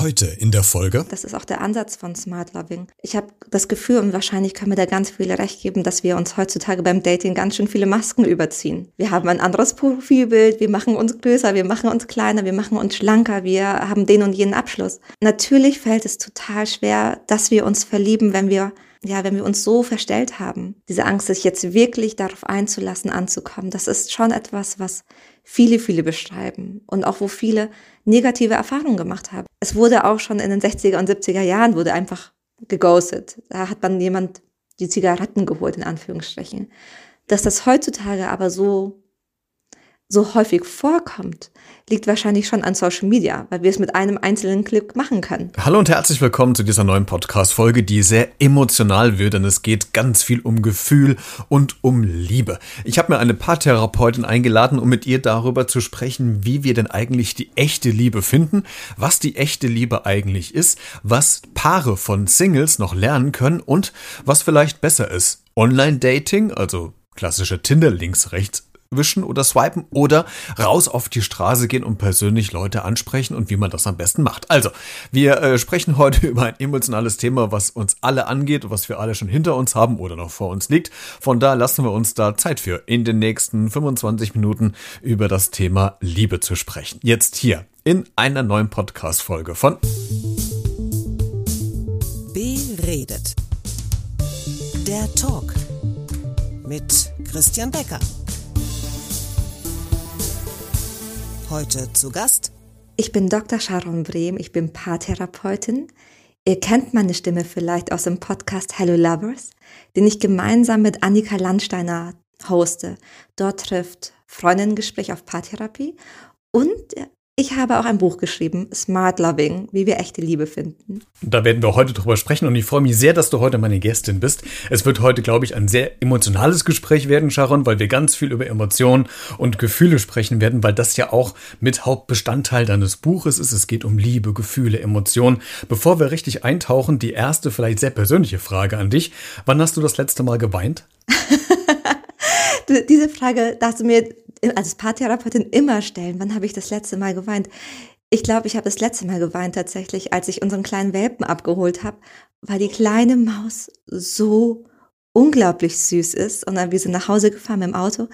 Heute in der Folge. Das ist auch der Ansatz von Smart Loving. Ich habe das Gefühl, und wahrscheinlich kann mir da ganz viele recht geben, dass wir uns heutzutage beim Dating ganz schön viele Masken überziehen. Wir haben ein anderes Profilbild, wir machen uns größer, wir machen uns kleiner, wir machen uns schlanker, wir haben den und jenen Abschluss. Natürlich fällt es total schwer, dass wir uns verlieben, wenn wir ja, wenn wir uns so verstellt haben, diese Angst, sich jetzt wirklich darauf einzulassen, anzukommen, das ist schon etwas, was viele, viele beschreiben und auch wo viele negative Erfahrungen gemacht haben. Es wurde auch schon in den 60er und 70er Jahren wurde einfach geghostet. Da hat man jemand die Zigaretten geholt, in Anführungsstrichen. Dass das heutzutage aber so so häufig vorkommt, liegt wahrscheinlich schon an Social Media, weil wir es mit einem einzelnen Klick machen können. Hallo und herzlich willkommen zu dieser neuen Podcast-Folge, die sehr emotional wird, denn es geht ganz viel um Gefühl und um Liebe. Ich habe mir eine Paartherapeutin eingeladen, um mit ihr darüber zu sprechen, wie wir denn eigentlich die echte Liebe finden, was die echte Liebe eigentlich ist, was Paare von Singles noch lernen können und was vielleicht besser ist. Online-Dating, also klassische Tinder links, rechts wischen oder swipen oder raus auf die Straße gehen und persönlich Leute ansprechen und wie man das am besten macht. Also, wir äh, sprechen heute über ein emotionales Thema, was uns alle angeht, was wir alle schon hinter uns haben oder noch vor uns liegt. Von da lassen wir uns da Zeit für, in den nächsten 25 Minuten über das Thema Liebe zu sprechen. Jetzt hier in einer neuen Podcast-Folge von Beredet. Der Talk mit Christian Becker. Heute zu Gast. Ich bin Dr. Sharon Brehm, ich bin Paartherapeutin. Ihr kennt meine Stimme vielleicht aus dem Podcast Hello Lovers, den ich gemeinsam mit Annika Landsteiner hoste. Dort trifft Freundinnengespräch auf Paartherapie und ich habe auch ein Buch geschrieben, Smart Loving, wie wir echte Liebe finden. Da werden wir heute drüber sprechen und ich freue mich sehr, dass du heute meine Gästin bist. Es wird heute, glaube ich, ein sehr emotionales Gespräch werden, Sharon, weil wir ganz viel über Emotionen und Gefühle sprechen werden, weil das ja auch mit Hauptbestandteil deines Buches ist. Es geht um Liebe, Gefühle, Emotionen. Bevor wir richtig eintauchen, die erste, vielleicht sehr persönliche Frage an dich. Wann hast du das letzte Mal geweint? Diese Frage darfst du mir als Paartherapeutin immer stellen, wann habe ich das letzte Mal geweint? Ich glaube, ich habe das letzte Mal geweint tatsächlich, als ich unseren kleinen Welpen abgeholt habe, weil die kleine Maus so unglaublich süß ist. Und dann wir sind nach Hause gefahren mit dem Auto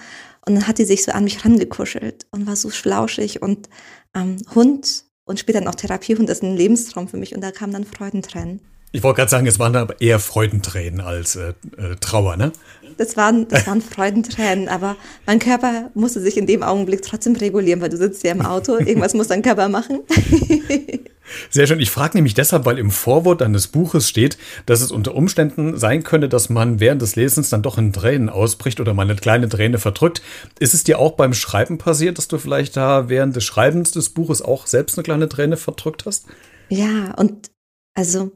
und dann hat die sich so an mich rangekuschelt und war so flauschig und ähm, Hund und später noch Therapiehund ist ein Lebenstraum für mich und da kamen dann Freudentränen. Ich wollte gerade sagen, es waren aber eher Freudentränen als äh, äh, Trauer, ne? Das waren, das waren Freudentränen, aber mein Körper musste sich in dem Augenblick trotzdem regulieren, weil du sitzt ja im Auto, irgendwas muss dein Körper machen. Sehr schön. Ich frage nämlich deshalb, weil im Vorwort deines Buches steht, dass es unter Umständen sein könnte, dass man während des Lesens dann doch in Tränen ausbricht oder mal eine kleine Träne verdrückt. Ist es dir auch beim Schreiben passiert, dass du vielleicht da während des Schreibens des Buches auch selbst eine kleine Träne verdrückt hast? Ja, und also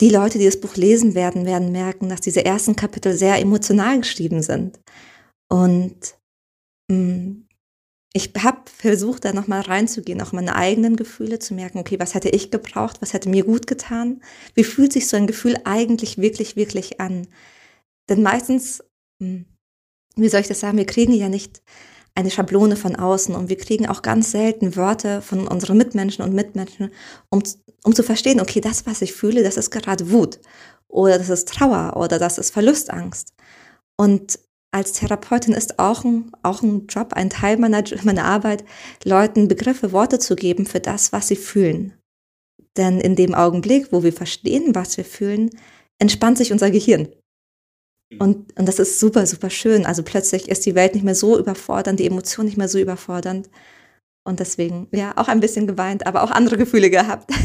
die Leute, die das Buch lesen werden, werden merken, dass diese ersten Kapitel sehr emotional geschrieben sind. Und mh, mm, ich habe versucht, da nochmal reinzugehen, auch meine eigenen Gefühle zu merken, okay, was hätte ich gebraucht, was hätte mir gut getan, wie fühlt sich so ein Gefühl eigentlich wirklich, wirklich an. Denn meistens, mm, wie soll ich das sagen, wir kriegen ja nicht eine Schablone von außen und wir kriegen auch ganz selten Wörter von unseren Mitmenschen und Mitmenschen, um, um zu verstehen, okay, das, was ich fühle, das ist gerade Wut oder das ist Trauer oder das ist Verlustangst. Und als Therapeutin ist auch ein, auch ein Job, ein Teil meiner, meiner Arbeit, Leuten Begriffe, Worte zu geben für das, was sie fühlen. Denn in dem Augenblick, wo wir verstehen, was wir fühlen, entspannt sich unser Gehirn. Mhm. Und, und das ist super, super schön. Also plötzlich ist die Welt nicht mehr so überfordernd, die Emotion nicht mehr so überfordernd. Und deswegen, ja, auch ein bisschen geweint, aber auch andere Gefühle gehabt.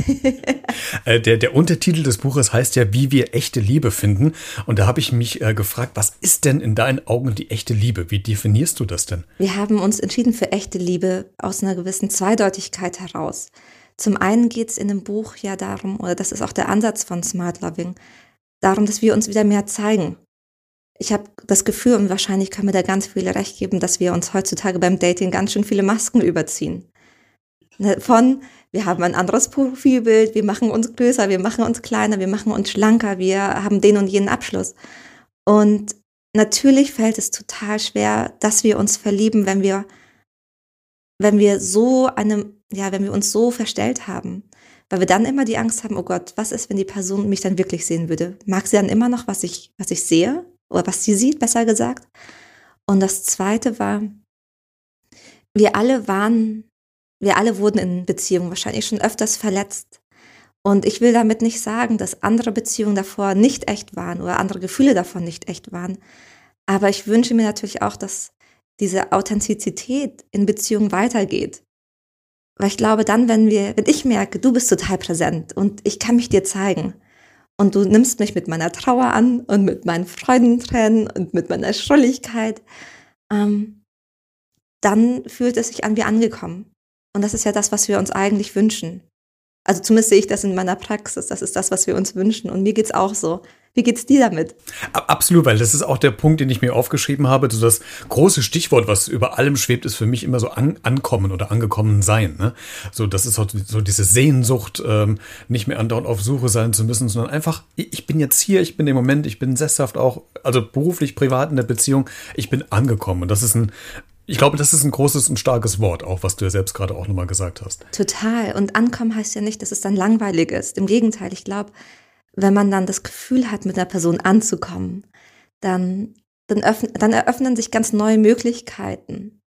Äh, der, der Untertitel des Buches heißt ja, wie wir echte Liebe finden. Und da habe ich mich äh, gefragt, was ist denn in deinen Augen die echte Liebe? Wie definierst du das denn? Wir haben uns entschieden für echte Liebe aus einer gewissen Zweideutigkeit heraus. Zum einen geht es in dem Buch ja darum, oder das ist auch der Ansatz von Smart Loving, darum, dass wir uns wieder mehr zeigen ich habe das Gefühl, und wahrscheinlich können mir da ganz viele recht geben, dass wir uns heutzutage beim Dating ganz schön viele Masken überziehen. Ne, von, wir haben ein anderes Profilbild, wir machen uns größer, wir machen uns kleiner, wir machen uns schlanker, wir haben den und jenen Abschluss. Und natürlich fällt es total schwer, dass wir uns verlieben, wenn wir, wenn wir so eine, ja, wenn wir uns so verstellt haben, weil wir dann immer die Angst haben, oh Gott, was ist, wenn die Person mich dann wirklich sehen würde? Mag sie dann immer noch, was ich, was ich sehe? Oder was sie sieht, besser gesagt? Und das zweite war, wir alle waren, wir alle wurden in Beziehungen wahrscheinlich schon öfters verletzt. Und ich will damit nicht sagen, dass andere Beziehungen davor nicht echt waren oder andere Gefühle davon nicht echt waren. Aber ich wünsche mir natürlich auch, dass diese Authentizität in Beziehungen weitergeht. Weil ich glaube, dann, wenn wir, wenn ich merke, du bist total präsent und ich kann mich dir zeigen und du nimmst mich mit meiner Trauer an und mit meinen Freudentränen und mit meiner Schrulligkeit, ähm, dann fühlt es sich an wie angekommen. Und das ist ja das, was wir uns eigentlich wünschen. Also zumindest sehe ich das in meiner Praxis. Das ist das, was wir uns wünschen. Und mir geht's auch so. Wie geht's dir damit? Absolut, weil das ist auch der Punkt, den ich mir aufgeschrieben habe. So das große Stichwort, was über allem schwebt, ist für mich immer so an, ankommen oder angekommen sein. Ne? So, das ist so diese Sehnsucht, ähm, nicht mehr andauernd auf Suche sein zu müssen, sondern einfach, ich bin jetzt hier, ich bin im Moment, ich bin sesshaft auch, also beruflich, privat in der Beziehung, ich bin angekommen. Und das ist ein, ich glaube, das ist ein großes und starkes Wort, auch was du ja selbst gerade auch nochmal gesagt hast. Total. Und ankommen heißt ja nicht, dass es dann langweilig ist. Im Gegenteil, ich glaube, wenn man dann das Gefühl hat, mit einer Person anzukommen, dann, dann, öffnen, dann eröffnen sich ganz neue Möglichkeiten.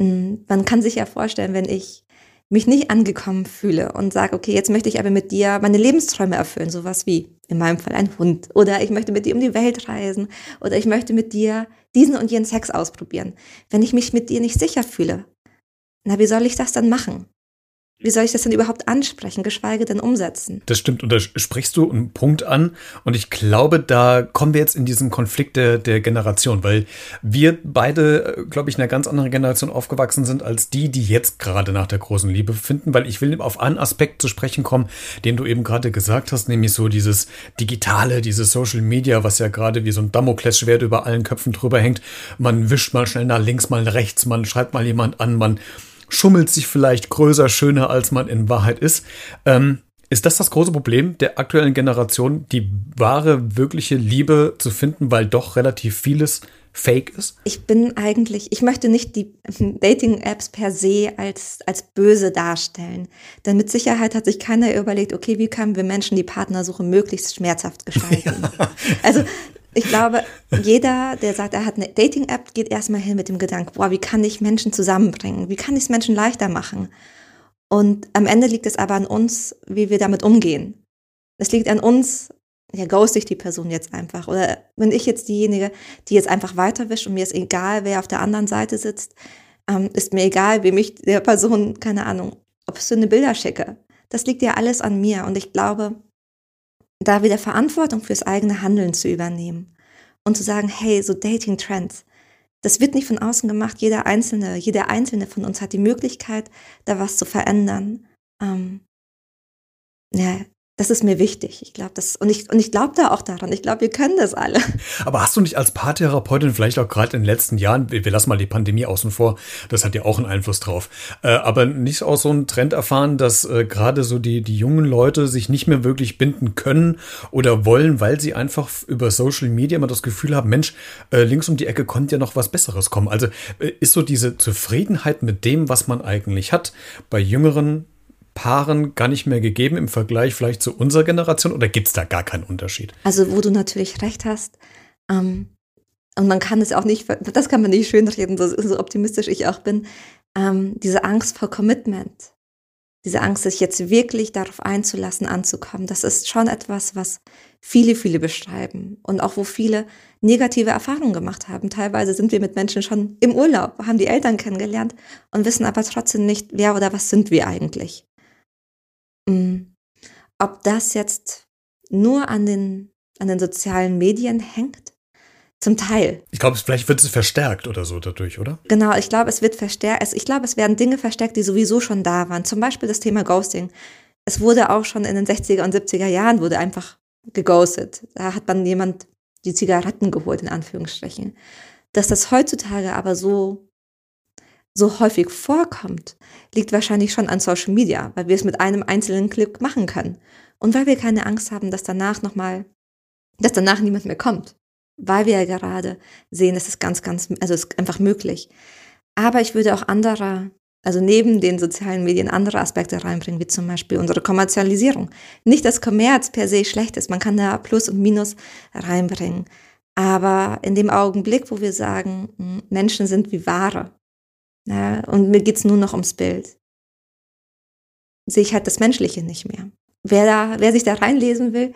Hm, man kann sich ja vorstellen, wenn ich mich nicht angekommen fühle und sage, okay, jetzt möchte ich aber mit dir meine Lebensträume erfüllen, sowas wie in meinem Fall ein Hund oder ich möchte mit dir um die Welt reisen oder ich möchte mit dir diesen und jenen Sex ausprobieren. Wenn ich mich mit dir nicht sicher fühle, na, wie soll ich das dann machen? Wie soll ich das denn überhaupt ansprechen, geschweige denn umsetzen? Das stimmt, und da sprichst du einen Punkt an. Und ich glaube, da kommen wir jetzt in diesen Konflikt der, der Generation, weil wir beide, äh, glaube ich, in einer ganz anderen Generation aufgewachsen sind als die, die jetzt gerade nach der großen Liebe finden. Weil ich will auf einen Aspekt zu sprechen kommen, den du eben gerade gesagt hast, nämlich so dieses Digitale, dieses Social Media, was ja gerade wie so ein Damoklesschwert über allen Köpfen drüber hängt. Man wischt mal schnell nach links, mal rechts, man schreibt mal jemand an, man schummelt sich vielleicht größer, schöner, als man in Wahrheit ist. Ähm, ist das das große Problem der aktuellen Generation, die wahre, wirkliche Liebe zu finden, weil doch relativ vieles fake ist? Ich bin eigentlich, ich möchte nicht die Dating-Apps per se als, als böse darstellen. Denn mit Sicherheit hat sich keiner überlegt, okay, wie können wir Menschen die Partnersuche möglichst schmerzhaft gestalten? Ja. Also ich glaube, jeder, der sagt, er hat eine Dating-App, geht erstmal hin mit dem Gedanken, boah, wie kann ich Menschen zusammenbringen? Wie kann ich es Menschen leichter machen? Und am Ende liegt es aber an uns, wie wir damit umgehen. Es liegt an uns, ja, ghost ich die Person jetzt einfach? Oder bin ich jetzt diejenige, die jetzt einfach weiterwischt und mir ist egal, wer auf der anderen Seite sitzt, ähm, ist mir egal, wem ich der Person, keine Ahnung, ob ich so eine Bilder schicke. Das liegt ja alles an mir und ich glaube, da wieder Verantwortung fürs eigene Handeln zu übernehmen und zu sagen, hey, so Dating Trends, das wird nicht von außen gemacht. Jeder Einzelne, jeder Einzelne von uns hat die Möglichkeit, da was zu verändern. Ähm, ja, das ist mir wichtig. Ich glaube, das und ich und ich glaube da auch daran. Ich glaube, wir können das alle. Aber hast du nicht als Paartherapeutin vielleicht auch gerade in den letzten Jahren, wir, wir, lassen mal die Pandemie außen vor, das hat ja auch einen Einfluss drauf, äh, aber nicht auch so einen Trend erfahren, dass äh, gerade so die die jungen Leute sich nicht mehr wirklich binden können oder wollen, weil sie einfach über Social Media immer das Gefühl haben, Mensch, äh, links um die Ecke konnte ja noch was Besseres kommen. Also äh, ist so diese Zufriedenheit mit dem, was man eigentlich hat, bei jüngeren Paaren gar nicht mehr gegeben im Vergleich vielleicht zu unserer Generation oder gibt es da gar keinen Unterschied? Also wo du natürlich recht hast, ähm, und man kann es auch nicht, das kann man nicht schönreden, so, so optimistisch ich auch bin, ähm, diese Angst vor Commitment, diese Angst, sich jetzt wirklich darauf einzulassen, anzukommen, das ist schon etwas, was viele, viele beschreiben und auch wo viele negative Erfahrungen gemacht haben. Teilweise sind wir mit Menschen schon im Urlaub, haben die Eltern kennengelernt und wissen aber trotzdem nicht, wer oder was sind wir eigentlich. Mm. Ob das jetzt nur an den, an den sozialen Medien hängt? Zum Teil. Ich glaube, vielleicht wird es verstärkt oder so dadurch, oder? Genau, ich glaube, es wird verstärkt. Ich glaube, es werden Dinge verstärkt, die sowieso schon da waren. Zum Beispiel das Thema Ghosting. Es wurde auch schon in den 60er und 70er Jahren wurde einfach geghostet. Da hat man jemand die Zigaretten geholt, in Anführungsstrichen. Dass das heutzutage aber so so häufig vorkommt, liegt wahrscheinlich schon an Social Media, weil wir es mit einem einzelnen Klick machen können. Und weil wir keine Angst haben, dass danach nochmal, dass danach niemand mehr kommt. Weil wir ja gerade sehen, es ist ganz, ganz, also es ist einfach möglich. Aber ich würde auch andere also neben den sozialen Medien andere Aspekte reinbringen, wie zum Beispiel unsere Kommerzialisierung. Nicht, dass Kommerz per se schlecht ist, man kann da Plus und Minus reinbringen. Aber in dem Augenblick, wo wir sagen, hm, Menschen sind wie Ware, ja, und mir geht's nur noch ums Bild, sehe ich halt das Menschliche nicht mehr. Wer, da, wer sich da reinlesen will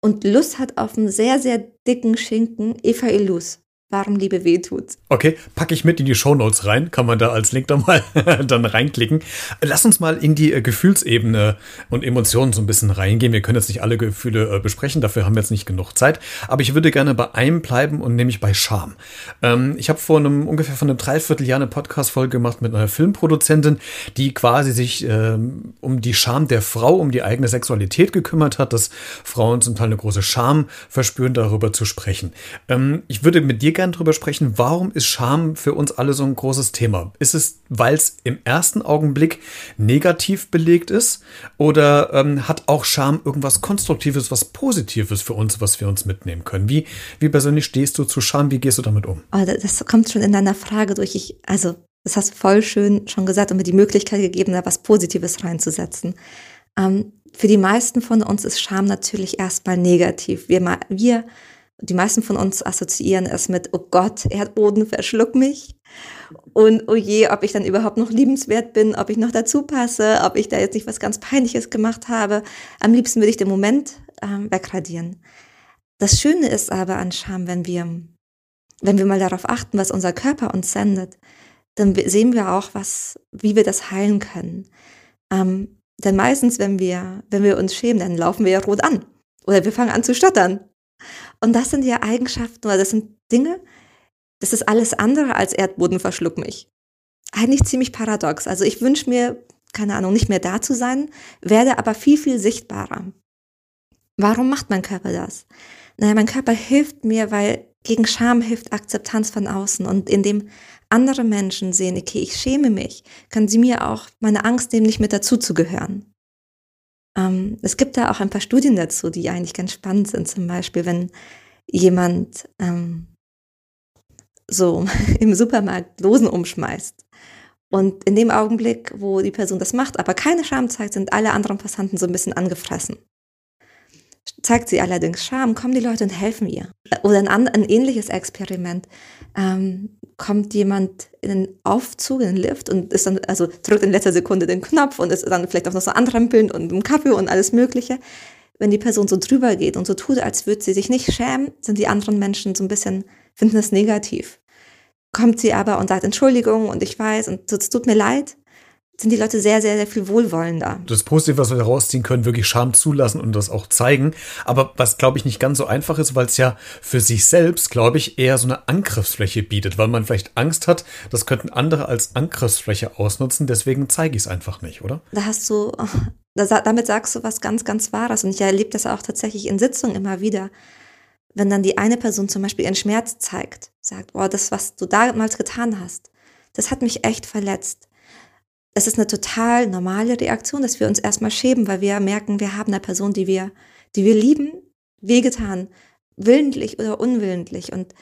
und Lust hat auf einen sehr, sehr dicken Schinken, Eva Illus, warum Liebe wehtut. Okay, packe ich mit in die Shownotes rein, kann man da als Link dann mal dann reinklicken. Lass uns mal in die äh, Gefühlsebene und Emotionen so ein bisschen reingehen. Wir können jetzt nicht alle Gefühle äh, besprechen, dafür haben wir jetzt nicht genug Zeit. Aber ich würde gerne bei einem bleiben und nämlich bei Scham. Ähm, ich habe vor einem ungefähr von einem Dreivierteljahr eine Podcast-Folge gemacht mit einer Filmproduzentin, die quasi sich ähm, um die Scham der Frau, um die eigene Sexualität gekümmert hat, dass Frauen zum Teil eine große Scham verspüren, darüber zu sprechen. Ähm, ich würde mit dir gerne drüber sprechen, warum ist Scham für uns alle so ein großes Thema? Ist es, weil es im ersten Augenblick negativ belegt ist? Oder ähm, hat auch Scham irgendwas Konstruktives, was Positives für uns, was wir uns mitnehmen können? Wie, wie persönlich stehst du zu Scham? Wie gehst du damit um? Oh, das kommt schon in deiner Frage durch. Ich, also, das hast du voll schön schon gesagt und mir die Möglichkeit gegeben, da was Positives reinzusetzen. Ähm, für die meisten von uns ist Scham natürlich erstmal negativ. Wir, wir die meisten von uns assoziieren es mit, oh Gott, Erdboden, verschluck mich. Und oh je, ob ich dann überhaupt noch liebenswert bin, ob ich noch dazu passe, ob ich da jetzt nicht was ganz Peinliches gemacht habe. Am liebsten würde ich den Moment ähm, wegradieren. Das Schöne ist aber an Scham, wenn wir, wenn wir mal darauf achten, was unser Körper uns sendet, dann sehen wir auch, was, wie wir das heilen können. Ähm, denn meistens, wenn wir, wenn wir uns schämen, dann laufen wir ja rot an. Oder wir fangen an zu stottern. Und das sind ja Eigenschaften oder das sind Dinge, das ist alles andere als Erdboden verschluck mich. Eigentlich ziemlich paradox. Also ich wünsche mir, keine Ahnung, nicht mehr da zu sein, werde aber viel, viel sichtbarer. Warum macht mein Körper das? Naja, mein Körper hilft mir, weil gegen Scham hilft Akzeptanz von außen. Und indem andere Menschen sehen, okay, ich schäme mich, können sie mir auch meine Angst nehmen, nicht mit dazuzugehören. Ähm, es gibt da auch ein paar Studien dazu, die eigentlich ganz spannend sind. Zum Beispiel, wenn jemand ähm, so im Supermarkt Dosen umschmeißt. Und in dem Augenblick, wo die Person das macht, aber keine Scham zeigt, sind alle anderen Passanten so ein bisschen angefressen. Zeigt sie allerdings Scham, kommen die Leute und helfen ihr. Oder ein, ein ähnliches Experiment. Ähm, kommt jemand in den Aufzug, in den Lift und ist dann, also drückt in letzter Sekunde den Knopf und ist dann vielleicht auch noch so antrampeln und einen Kaffee und alles Mögliche. Wenn die Person so drüber geht und so tut, als würde sie sich nicht schämen, sind die anderen Menschen so ein bisschen, finden das negativ. Kommt sie aber und sagt Entschuldigung und ich weiß und es tut mir leid, sind die Leute sehr, sehr, sehr viel wohlwollender. Das Positive, was wir herausziehen können, wirklich Scham zulassen und das auch zeigen. Aber was, glaube ich, nicht ganz so einfach ist, weil es ja für sich selbst, glaube ich, eher so eine Angriffsfläche bietet, weil man vielleicht Angst hat, das könnten andere als Angriffsfläche ausnutzen. Deswegen zeige ich es einfach nicht, oder? Da hast du, damit sagst du was ganz, ganz Wahres. Und ich erlebe das auch tatsächlich in Sitzungen immer wieder. Wenn dann die eine Person zum Beispiel ihren Schmerz zeigt, sagt, oh, das, was du damals getan hast, das hat mich echt verletzt es ist eine total normale Reaktion, dass wir uns erstmal schämen, weil wir merken, wir haben eine Person, die wir, die wir lieben, wehgetan, willentlich oder unwillentlich. Und,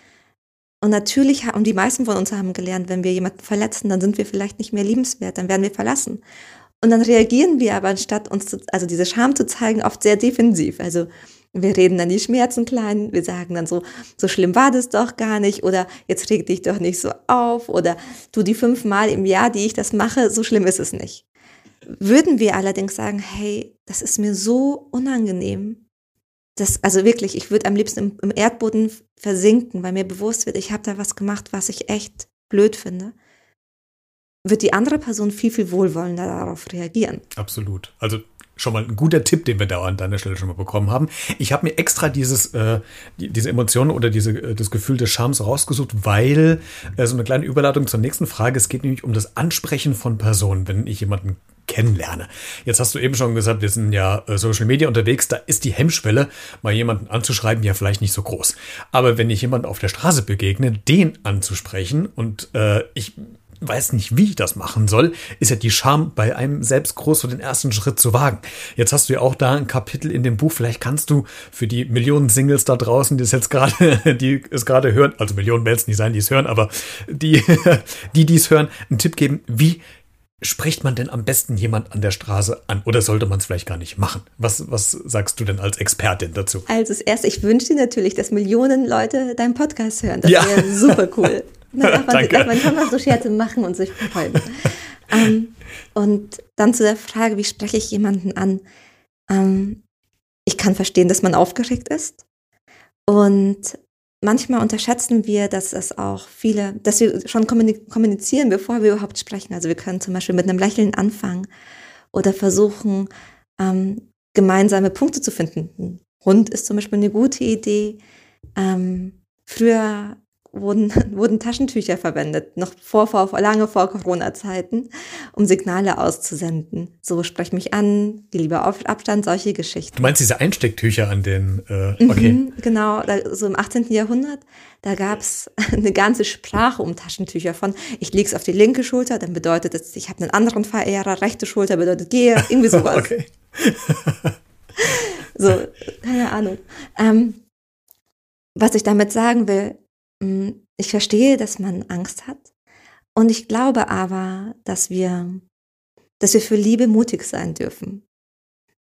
und natürlich haben, die meisten von uns haben gelernt, wenn wir jemanden verletzen, dann sind wir vielleicht nicht mehr liebenswert, dann werden wir verlassen. Und dann reagieren wir aber, anstatt uns zu, also diese Scham zu zeigen, oft sehr defensiv. Also wir reden dann die Schmerzen klein, wir sagen dann so, so schlimm war das doch gar nicht oder jetzt reg dich doch nicht so auf oder du die fünfmal im Jahr, die ich das mache, so schlimm ist es nicht. Würden wir allerdings sagen, hey, das ist mir so unangenehm, das, also wirklich, ich würde am liebsten im, im Erdboden versinken, weil mir bewusst wird, ich habe da was gemacht, was ich echt blöd finde wird die andere Person viel, viel wohlwollender darauf reagieren. Absolut. Also schon mal ein guter Tipp, den wir da an deiner Stelle schon mal bekommen haben. Ich habe mir extra dieses, äh, die, diese Emotionen oder diese, äh, das Gefühl des Charmes rausgesucht, weil äh, so eine kleine Überleitung zur nächsten Frage. Es geht nämlich um das Ansprechen von Personen, wenn ich jemanden kennenlerne. Jetzt hast du eben schon gesagt, wir sind ja äh, Social Media unterwegs, da ist die Hemmschwelle, mal jemanden anzuschreiben, ja vielleicht nicht so groß. Aber wenn ich jemanden auf der Straße begegne, den anzusprechen und äh, ich weiß nicht, wie ich das machen soll, ist ja die Scham bei einem selbst groß so den ersten Schritt zu wagen. Jetzt hast du ja auch da ein Kapitel in dem Buch. Vielleicht kannst du für die Millionen Singles da draußen, die es jetzt gerade, die es gerade hören, also Millionen werden es nicht sein, die es hören, aber die, die dies hören, einen Tipp geben, wie spricht man denn am besten jemand an der Straße an oder sollte man es vielleicht gar nicht machen? Was, was sagst du denn als Expertin dazu? Also das erste, ich wünsche dir natürlich, dass Millionen Leute deinen Podcast hören. Das ja. wäre super cool. Dann darf man, man schon mal so Scherze machen und sich freuen. ähm, und dann zu der Frage, wie spreche ich jemanden an? Ähm, ich kann verstehen, dass man aufgeregt ist. Und manchmal unterschätzen wir, dass es auch viele, dass wir schon kommunizieren, bevor wir überhaupt sprechen. Also wir können zum Beispiel mit einem Lächeln anfangen oder versuchen, ähm, gemeinsame Punkte zu finden. Ein Hund ist zum Beispiel eine gute Idee. Ähm, früher wurden, wurden Taschentücher verwendet, noch vor, vor, lange vor Corona-Zeiten, um Signale auszusenden. So sprech mich an, die Liebe auf Abstand, solche Geschichten. Du meinst diese Einstecktücher an den, äh, mhm, okay. Mhm, genau, da, so im 18. Jahrhundert, da gab's eine ganze Sprache um Taschentücher von, ich leg's auf die linke Schulter, dann bedeutet es, ich habe einen anderen Verehrer, rechte Schulter bedeutet gehe, irgendwie sowas. okay. so, keine Ahnung. Ähm, was ich damit sagen will, ich verstehe, dass man Angst hat. Und ich glaube aber, dass wir, dass wir für Liebe mutig sein dürfen.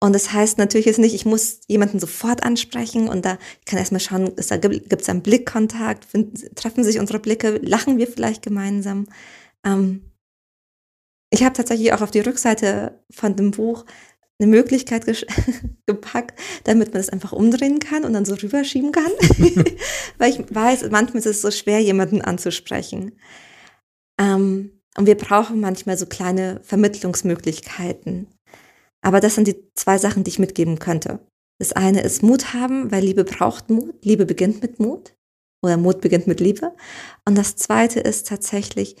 Und das heißt natürlich jetzt nicht, ich muss jemanden sofort ansprechen und da kann erstmal schauen, ist da, gibt es einen Blickkontakt, finden, treffen sich unsere Blicke, lachen wir vielleicht gemeinsam. Ähm, ich habe tatsächlich auch auf die Rückseite von dem Buch eine Möglichkeit gepackt, damit man es einfach umdrehen kann und dann so rüberschieben kann. Weil ich weiß, manchmal ist es so schwer, jemanden anzusprechen. Ähm, und wir brauchen manchmal so kleine Vermittlungsmöglichkeiten. Aber das sind die zwei Sachen, die ich mitgeben könnte. Das eine ist Mut haben, weil Liebe braucht Mut. Liebe beginnt mit Mut. Oder Mut beginnt mit Liebe. Und das zweite ist tatsächlich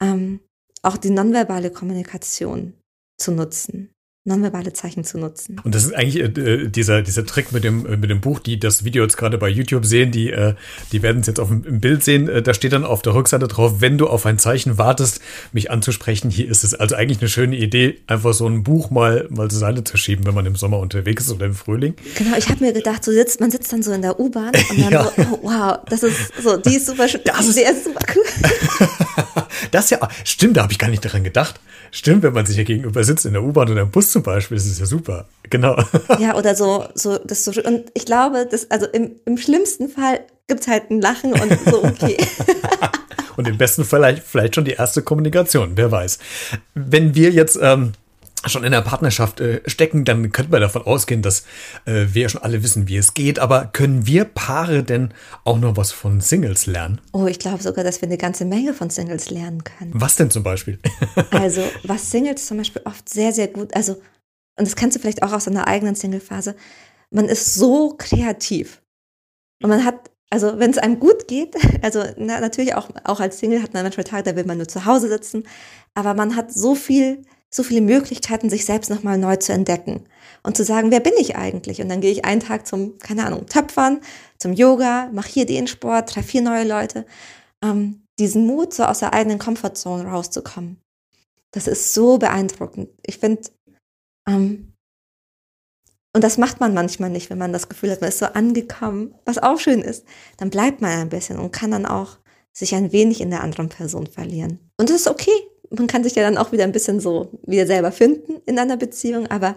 ähm, auch die nonverbale Kommunikation zu nutzen nonverbale Zeichen zu nutzen. Und das ist eigentlich äh, dieser, dieser Trick mit dem, äh, mit dem Buch, die das Video jetzt gerade bei YouTube sehen, die, äh, die werden es jetzt auf dem Bild sehen. Äh, da steht dann auf der Rückseite drauf, wenn du auf ein Zeichen wartest, mich anzusprechen, hier ist es. Also eigentlich eine schöne Idee, einfach so ein Buch mal, mal zur Seite zu schieben, wenn man im Sommer unterwegs ist oder im Frühling. Genau, ich habe mir gedacht, so sitzt, man sitzt dann so in der U-Bahn und dann ja. so, oh, wow, das ist so, die ist super schön, das ist, ist super cool. das ja, stimmt, da habe ich gar nicht daran gedacht. Stimmt, wenn man sich hier gegenüber sitzt in der U-Bahn oder im Bus zum Beispiel, das ist ja super. Genau. Ja, oder so, so, das so, und ich glaube, das, also im, im schlimmsten Fall gibt es halt ein Lachen und so, okay. und im besten Fall vielleicht, vielleicht schon die erste Kommunikation, wer weiß. Wenn wir jetzt, ähm, schon in der Partnerschaft äh, stecken, dann könnte man davon ausgehen, dass äh, wir schon alle wissen, wie es geht. Aber können wir Paare denn auch noch was von Singles lernen? Oh, ich glaube sogar, dass wir eine ganze Menge von Singles lernen können. Was denn zum Beispiel? also, was Singles zum Beispiel oft sehr, sehr gut, also, und das kennst du vielleicht auch aus einer eigenen Single-Phase, man ist so kreativ. Und man hat also wenn es einem gut geht, also na, natürlich auch, auch als Single hat man manchmal Tage, da will man nur zu Hause sitzen, aber man hat so viel so viele Möglichkeiten, sich selbst nochmal neu zu entdecken und zu sagen, wer bin ich eigentlich? Und dann gehe ich einen Tag zum, keine Ahnung, Töpfern, zum Yoga, mache hier den Sport, treffe vier neue Leute. Ähm, diesen Mut, so aus der eigenen Comfortzone rauszukommen. Das ist so beeindruckend. Ich finde, ähm, und das macht man manchmal nicht, wenn man das Gefühl hat, man ist so angekommen, was auch schön ist. Dann bleibt man ein bisschen und kann dann auch sich ein wenig in der anderen Person verlieren. Und das ist okay man kann sich ja dann auch wieder ein bisschen so wieder selber finden in einer Beziehung, aber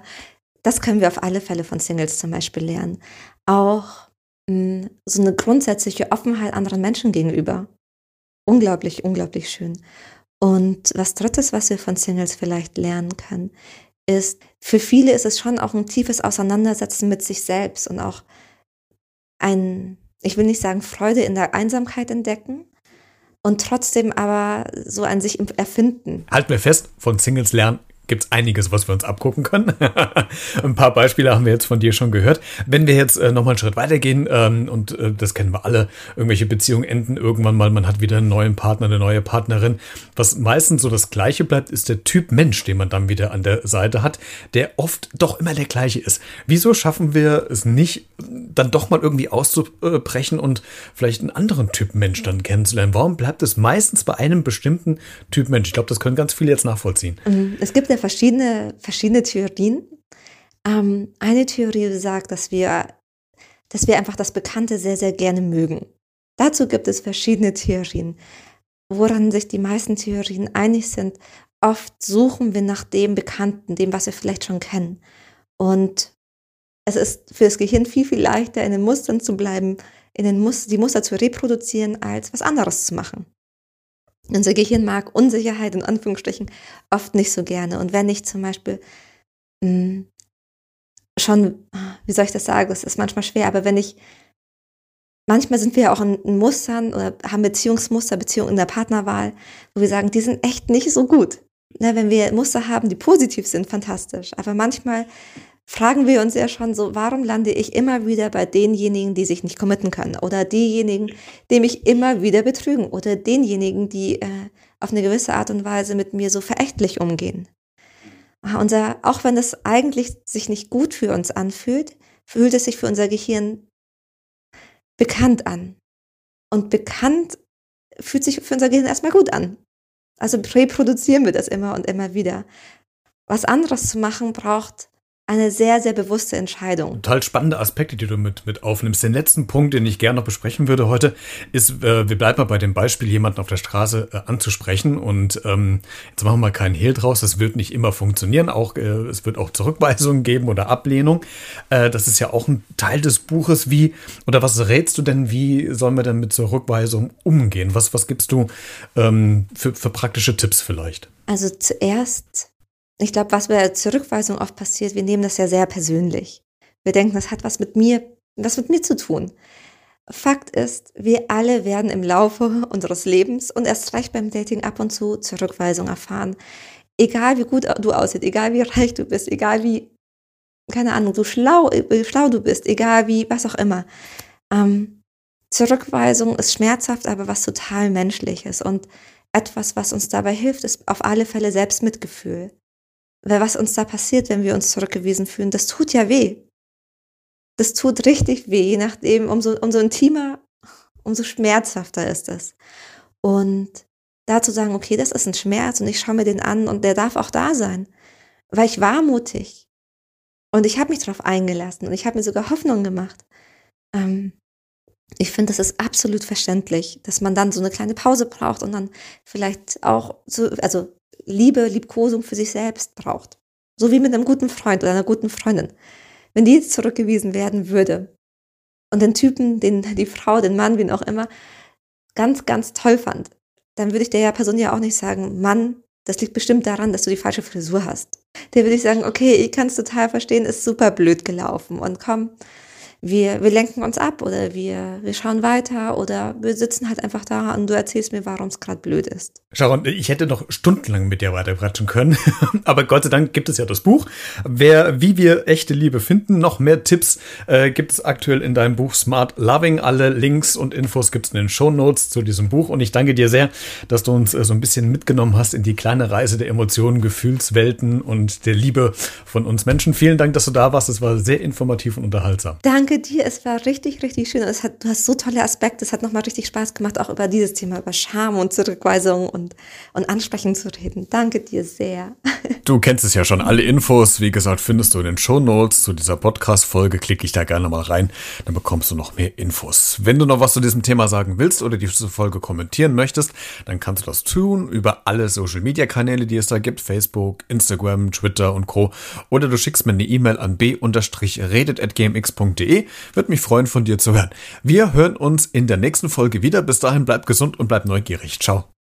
das können wir auf alle Fälle von Singles zum Beispiel lernen. Auch mh, hm, so eine grundsätzliche Offenheit anderen Menschen gegenüber. Unglaublich, unglaublich schön. Und was drittes, was wir von Singles vielleicht lernen können, ist, für viele ist es schon auch ein tiefes Auseinandersetzen mit sich selbst und auch ein, ich will nicht sagen Freude in der Einsamkeit entdecken, und trotzdem aber so an sich erfinden. Halt mir fest, von Singles lernen gibt es einiges, was wir uns abgucken können. Ein paar Beispiele haben wir jetzt von dir schon gehört. Wenn wir jetzt äh, nochmal einen Schritt weitergehen, ähm, und äh, das kennen wir alle, irgendwelche Beziehungen enden irgendwann mal, man hat wieder einen neuen Partner, eine neue Partnerin. Was meistens so das Gleiche bleibt, ist der Typ Mensch, den man dann wieder an der Seite hat, der oft doch immer der gleiche ist. Wieso schaffen wir es nicht, dann doch mal irgendwie auszubrechen und vielleicht einen anderen Typ Mensch dann kennenzulernen? Warum bleibt es meistens bei einem bestimmten Typ Mensch? Ich glaube, das können ganz viele jetzt nachvollziehen. Mhm. Es gibt ja verschiedene, verschiedene Theorien. Ähm, eine Theorie sagt, dass wir, dass wir einfach das Bekannte sehr, sehr gerne mögen. Dazu gibt es verschiedene Theorien. Woran sich die meisten Theorien einig sind, oft suchen wir nach dem Bekannten, dem, was wir vielleicht schon kennen. Und es ist für das Gehirn viel, viel leichter, in den Mustern zu bleiben, in den Muster, die Muster zu reproduzieren, als was anderes zu machen. Unser Gehirn mag Unsicherheit in Anführungsstrichen oft nicht so gerne. Und wenn ich zum Beispiel mh, hm, schon, wie soll ich das sagen, das ist manchmal schwer, aber wenn ich, manchmal sind wir auch in, in Mustern oder haben Beziehungsmuster, Beziehungen in der Partnerwahl, wo wir sagen, die sind echt nicht so gut. Ne, wenn wir Muster haben, die positiv sind, fantastisch. Aber manchmal fragen wir uns ja schon so, warum lande ich immer wieder bei denjenigen, die sich nicht committen können oder diejenigen, die mich immer wieder betrügen oder denjenigen, die äh, auf eine gewisse Art und Weise mit mir so verächtlich umgehen. Ah, unser, auch wenn es eigentlich sich nicht gut für uns anfühlt, fühlt es sich für unser Gehirn bekannt an. Und bekannt fühlt sich für unser Gehirn erstmal gut an. Also reproduzieren wir das immer und immer wieder. Was anderes zu machen braucht eine sehr, sehr bewusste Entscheidung. Total spannende Aspekte, die du mit, mit aufnimmst. Den letzten Punkt, den ich gerne noch besprechen würde heute, ist, äh, wir bleiben mal bei dem Beispiel, jemanden auf der Straße äh, anzusprechen. Und ähm, jetzt machen wir mal keinen Hehl draus. Das wird nicht immer funktionieren. Auch äh, Es wird auch Zurückweisungen geben oder Ablehnung. Äh, das ist ja auch ein Teil des Buches. Wie, oder was rätst du denn, wie sollen wir denn mit Zurückweisung umgehen? Was, was gibst du ähm, für, für praktische Tipps vielleicht? Also zuerst ich glaube, was bei der Zurückweisung oft passiert, wir nehmen das ja sehr persönlich. Wir denken, das hat was mit mir, was mit mir zu tun. Fakt ist, wir alle werden im Laufe unseres Lebens und erst recht beim Dating ab und zu Zurückweisung erfahren. Egal wie gut du aussiehst, egal wie reich du bist, egal wie, keine Ahnung, du schlau, wie schlau du bist, egal wie, was auch immer. Ähm, Zurückweisung ist schmerzhaft, aber was total menschliches und etwas, was uns dabei hilft, ist auf alle Fälle Selbstmitgefühl. Weil was uns da passiert, wenn wir uns zurückgewiesen fühlen, das tut ja weh. Das tut richtig weh, je nachdem, umso, umso intimer, umso schmerzhafter ist es. Und da zu sagen, okay, das ist ein Schmerz und ich schaue mir den an und der darf auch da sein. Weil ich war mutig. Und ich habe mich darauf eingelassen und ich habe mir sogar Hoffnung gemacht. Ähm, ich finde, das ist absolut verständlich, dass man dann so eine kleine Pause braucht und dann vielleicht auch so, also Liebe, Liebkosung für sich selbst braucht. So wie mit einem guten Freund oder einer guten Freundin. Wenn die jetzt zurückgewiesen werden würde und den Typen, den, die Frau, den Mann, wen auch immer, ganz, ganz toll fand, dann würde ich der Person ja auch nicht sagen, Mann, das liegt bestimmt daran, dass du die falsche Frisur hast. Der würde ich sagen, okay, ich kann es total verstehen, ist super blöd gelaufen und komm, wir, wir lenken uns ab oder wir, wir schauen weiter oder wir sitzen halt einfach da und du erzählst mir, warum es gerade blöd ist. Sharon, ich hätte noch stundenlang mit dir weiterquatschen können, aber Gott sei Dank gibt es ja das Buch. Wer, wie wir echte Liebe finden, noch mehr Tipps äh, gibt es aktuell in deinem Buch Smart Loving. Alle Links und Infos gibt es in den Show Notes zu diesem Buch und ich danke dir sehr, dass du uns äh, so ein bisschen mitgenommen hast in die kleine Reise der Emotionen, Gefühlswelten und der Liebe von uns Menschen. Vielen Dank, dass du da warst. Es war sehr informativ und unterhaltsam. Danke danke dir. Es war richtig, richtig schön. Es hat, du hast so tolle Aspekte. Es hat nochmal richtig Spaß gemacht, auch über dieses Thema, über Scham und Zurückweisung und, und Ansprechen zu reden. Danke dir sehr. Du kennst es ja schon. Alle Infos, wie gesagt, findest du in den Show Notes zu dieser Podcast-Folge. Klicke ich da gerne mal rein. Dann bekommst du noch mehr Infos. Wenn du noch was zu diesem Thema sagen willst oder diese Folge kommentieren möchtest, dann kannst du das tun über alle Social Media Kanäle, die es da gibt. Facebook, Instagram, Twitter und Co. Oder du schickst mir eine E-Mail an b-redet.gmx.de würde mich freuen, von dir zu hören. Wir hören uns in der nächsten Folge wieder. Bis dahin bleib gesund und bleib neugierig. Ciao.